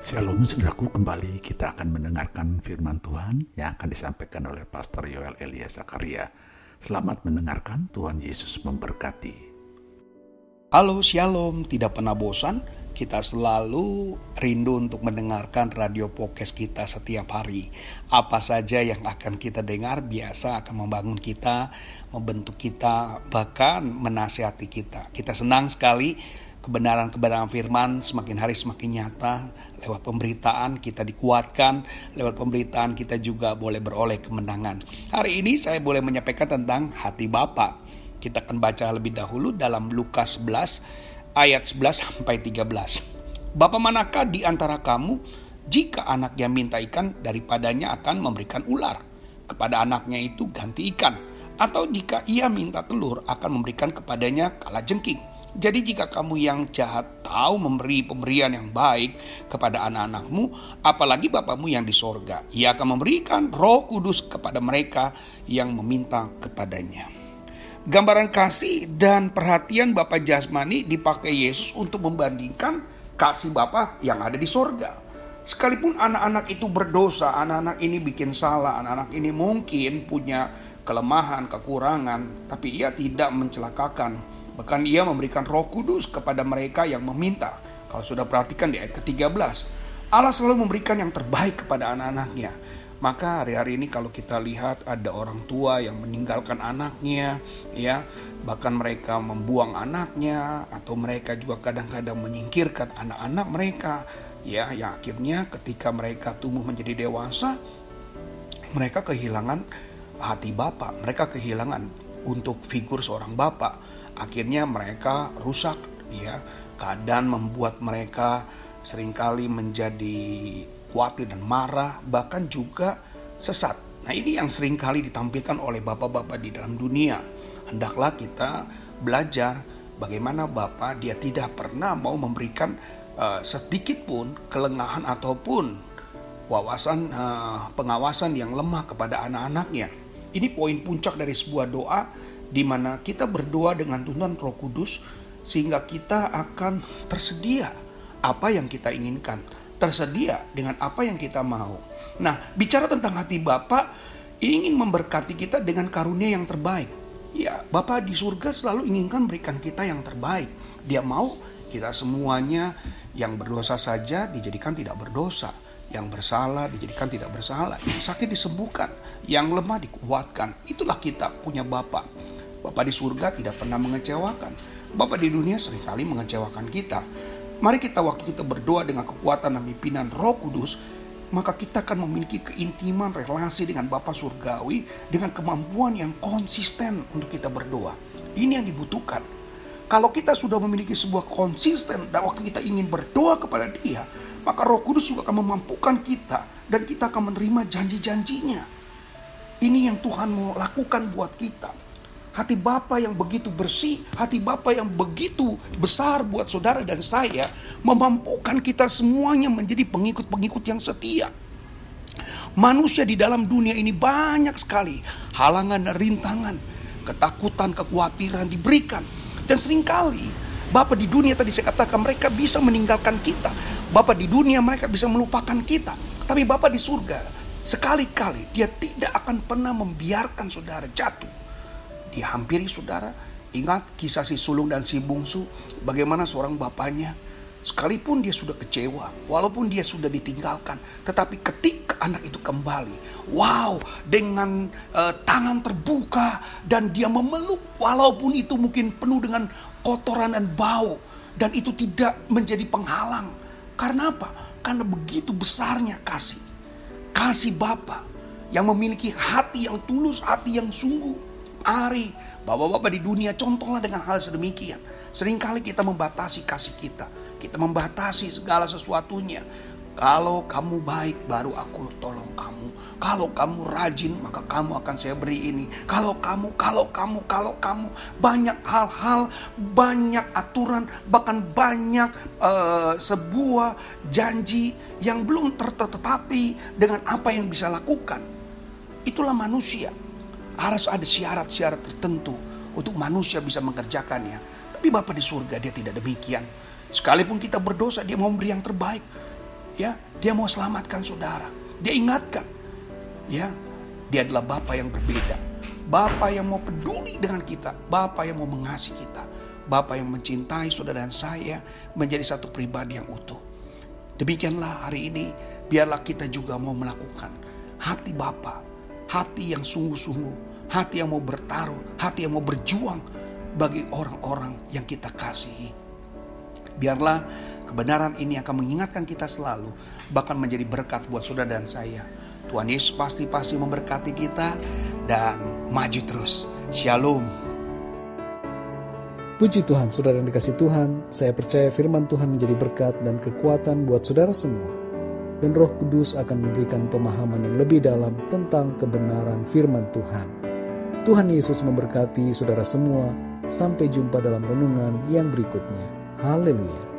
Shalom saudaraku kembali kita akan mendengarkan firman Tuhan yang akan disampaikan oleh Pastor Yoel Elia Zakaria. Selamat mendengarkan Tuhan Yesus memberkati. Halo Shalom, tidak pernah bosan? Kita selalu rindu untuk mendengarkan radio podcast kita setiap hari. Apa saja yang akan kita dengar biasa akan membangun kita, membentuk kita, bahkan menasihati kita. Kita senang sekali kebenaran-kebenaran firman semakin hari semakin nyata lewat pemberitaan kita dikuatkan lewat pemberitaan kita juga boleh beroleh kemenangan. Hari ini saya boleh menyampaikan tentang hati Bapa. Kita akan baca lebih dahulu dalam Lukas 11 ayat 11 sampai 13 Bapa manakah di antara kamu jika anaknya minta ikan daripadanya akan memberikan ular? Kepada anaknya itu ganti ikan. Atau jika ia minta telur akan memberikan kepadanya kala jengking jadi jika kamu yang jahat tahu memberi pemberian yang baik kepada anak-anakmu, apalagi Bapamu yang di sorga, ia akan memberikan roh kudus kepada mereka yang meminta kepadanya. Gambaran kasih dan perhatian Bapak jasmani dipakai Yesus untuk membandingkan kasih Bapa yang ada di sorga. Sekalipun anak-anak itu berdosa, anak-anak ini bikin salah, anak-anak ini mungkin punya kelemahan, kekurangan, tapi ia tidak mencelakakan Bahkan ia memberikan roh kudus kepada mereka yang meminta. Kalau sudah perhatikan di ayat ke-13. Allah selalu memberikan yang terbaik kepada anak-anaknya. Maka hari-hari ini kalau kita lihat ada orang tua yang meninggalkan anaknya, ya, bahkan mereka membuang anaknya atau mereka juga kadang-kadang menyingkirkan anak-anak mereka, ya, yang akhirnya ketika mereka tumbuh menjadi dewasa, mereka kehilangan hati bapak, mereka kehilangan untuk figur seorang bapak akhirnya mereka rusak ya. Keadaan membuat mereka sering kali menjadi khawatir dan marah bahkan juga sesat. Nah ini yang sering kali ditampilkan oleh bapak-bapak di dalam dunia. Hendaklah kita belajar bagaimana bapak dia tidak pernah mau memberikan uh, sedikit pun kelengahan ataupun wawasan uh, pengawasan yang lemah kepada anak-anaknya. Ini poin puncak dari sebuah doa di mana kita berdoa dengan Tuhan Roh Kudus sehingga kita akan tersedia apa yang kita inginkan, tersedia dengan apa yang kita mau. Nah, bicara tentang hati Bapa, ingin memberkati kita dengan karunia yang terbaik. Ya, Bapa di surga selalu inginkan berikan kita yang terbaik. Dia mau kita semuanya yang berdosa saja dijadikan tidak berdosa yang bersalah dijadikan tidak bersalah, yang sakit disembuhkan, yang lemah dikuatkan. Itulah kita punya Bapak. Bapak di surga tidak pernah mengecewakan. Bapak di dunia sering kali mengecewakan kita. Mari kita waktu kita berdoa dengan kekuatan dan pimpinan roh kudus, maka kita akan memiliki keintiman relasi dengan Bapa Surgawi dengan kemampuan yang konsisten untuk kita berdoa. Ini yang dibutuhkan. Kalau kita sudah memiliki sebuah konsisten dan waktu kita ingin berdoa kepada dia, maka roh kudus juga akan memampukan kita dan kita akan menerima janji-janjinya. Ini yang Tuhan mau lakukan buat kita. Hati Bapa yang begitu bersih, hati Bapa yang begitu besar buat saudara dan saya, memampukan kita semuanya menjadi pengikut-pengikut yang setia. Manusia di dalam dunia ini banyak sekali halangan dan rintangan, ketakutan, kekhawatiran diberikan. Dan sering kali Bapak di dunia tadi saya katakan mereka bisa meninggalkan kita. Bapak di dunia mereka bisa melupakan kita. Tapi Bapak di surga sekali-kali dia tidak akan pernah membiarkan saudara jatuh dihampiri saudara. Ingat kisah si sulung dan si bungsu, bagaimana seorang bapaknya Sekalipun dia sudah kecewa, walaupun dia sudah ditinggalkan, tetapi ketika anak itu kembali, wow, dengan uh, tangan terbuka dan dia memeluk, walaupun itu mungkin penuh dengan kotoran dan bau, dan itu tidak menjadi penghalang. Karena apa? Karena begitu besarnya kasih, kasih Bapa yang memiliki hati yang tulus, hati yang sungguh. Ari, bapak-bapak di dunia contohlah dengan hal sedemikian. Seringkali kita membatasi kasih kita. Kita membatasi segala sesuatunya. Kalau kamu baik baru aku tolong kamu. Kalau kamu rajin maka kamu akan saya beri ini. Kalau kamu, kalau kamu, kalau kamu banyak hal-hal, banyak aturan, bahkan banyak uh, sebuah janji yang belum tertetapi dengan apa yang bisa lakukan. Itulah manusia harus ada syarat-syarat tertentu untuk manusia bisa mengerjakannya. Tapi Bapak di surga dia tidak demikian. Sekalipun kita berdosa dia mau memberi yang terbaik. Ya, dia mau selamatkan saudara. Dia ingatkan. Ya, dia adalah Bapa yang berbeda. Bapa yang mau peduli dengan kita, Bapa yang mau mengasihi kita, Bapa yang mencintai saudara dan saya menjadi satu pribadi yang utuh. Demikianlah hari ini, biarlah kita juga mau melakukan hati Bapa, hati yang sungguh-sungguh, hati yang mau bertaruh, hati yang mau berjuang bagi orang-orang yang kita kasihi. Biarlah kebenaran ini akan mengingatkan kita selalu, bahkan menjadi berkat buat saudara dan saya. Tuhan Yesus pasti-pasti memberkati kita dan maju terus. Shalom. Puji Tuhan, saudara yang dikasih Tuhan, saya percaya firman Tuhan menjadi berkat dan kekuatan buat saudara semua. Dan roh kudus akan memberikan pemahaman yang lebih dalam tentang kebenaran firman Tuhan. Tuhan Yesus memberkati saudara semua. Sampai jumpa dalam renungan yang berikutnya. Haleluya.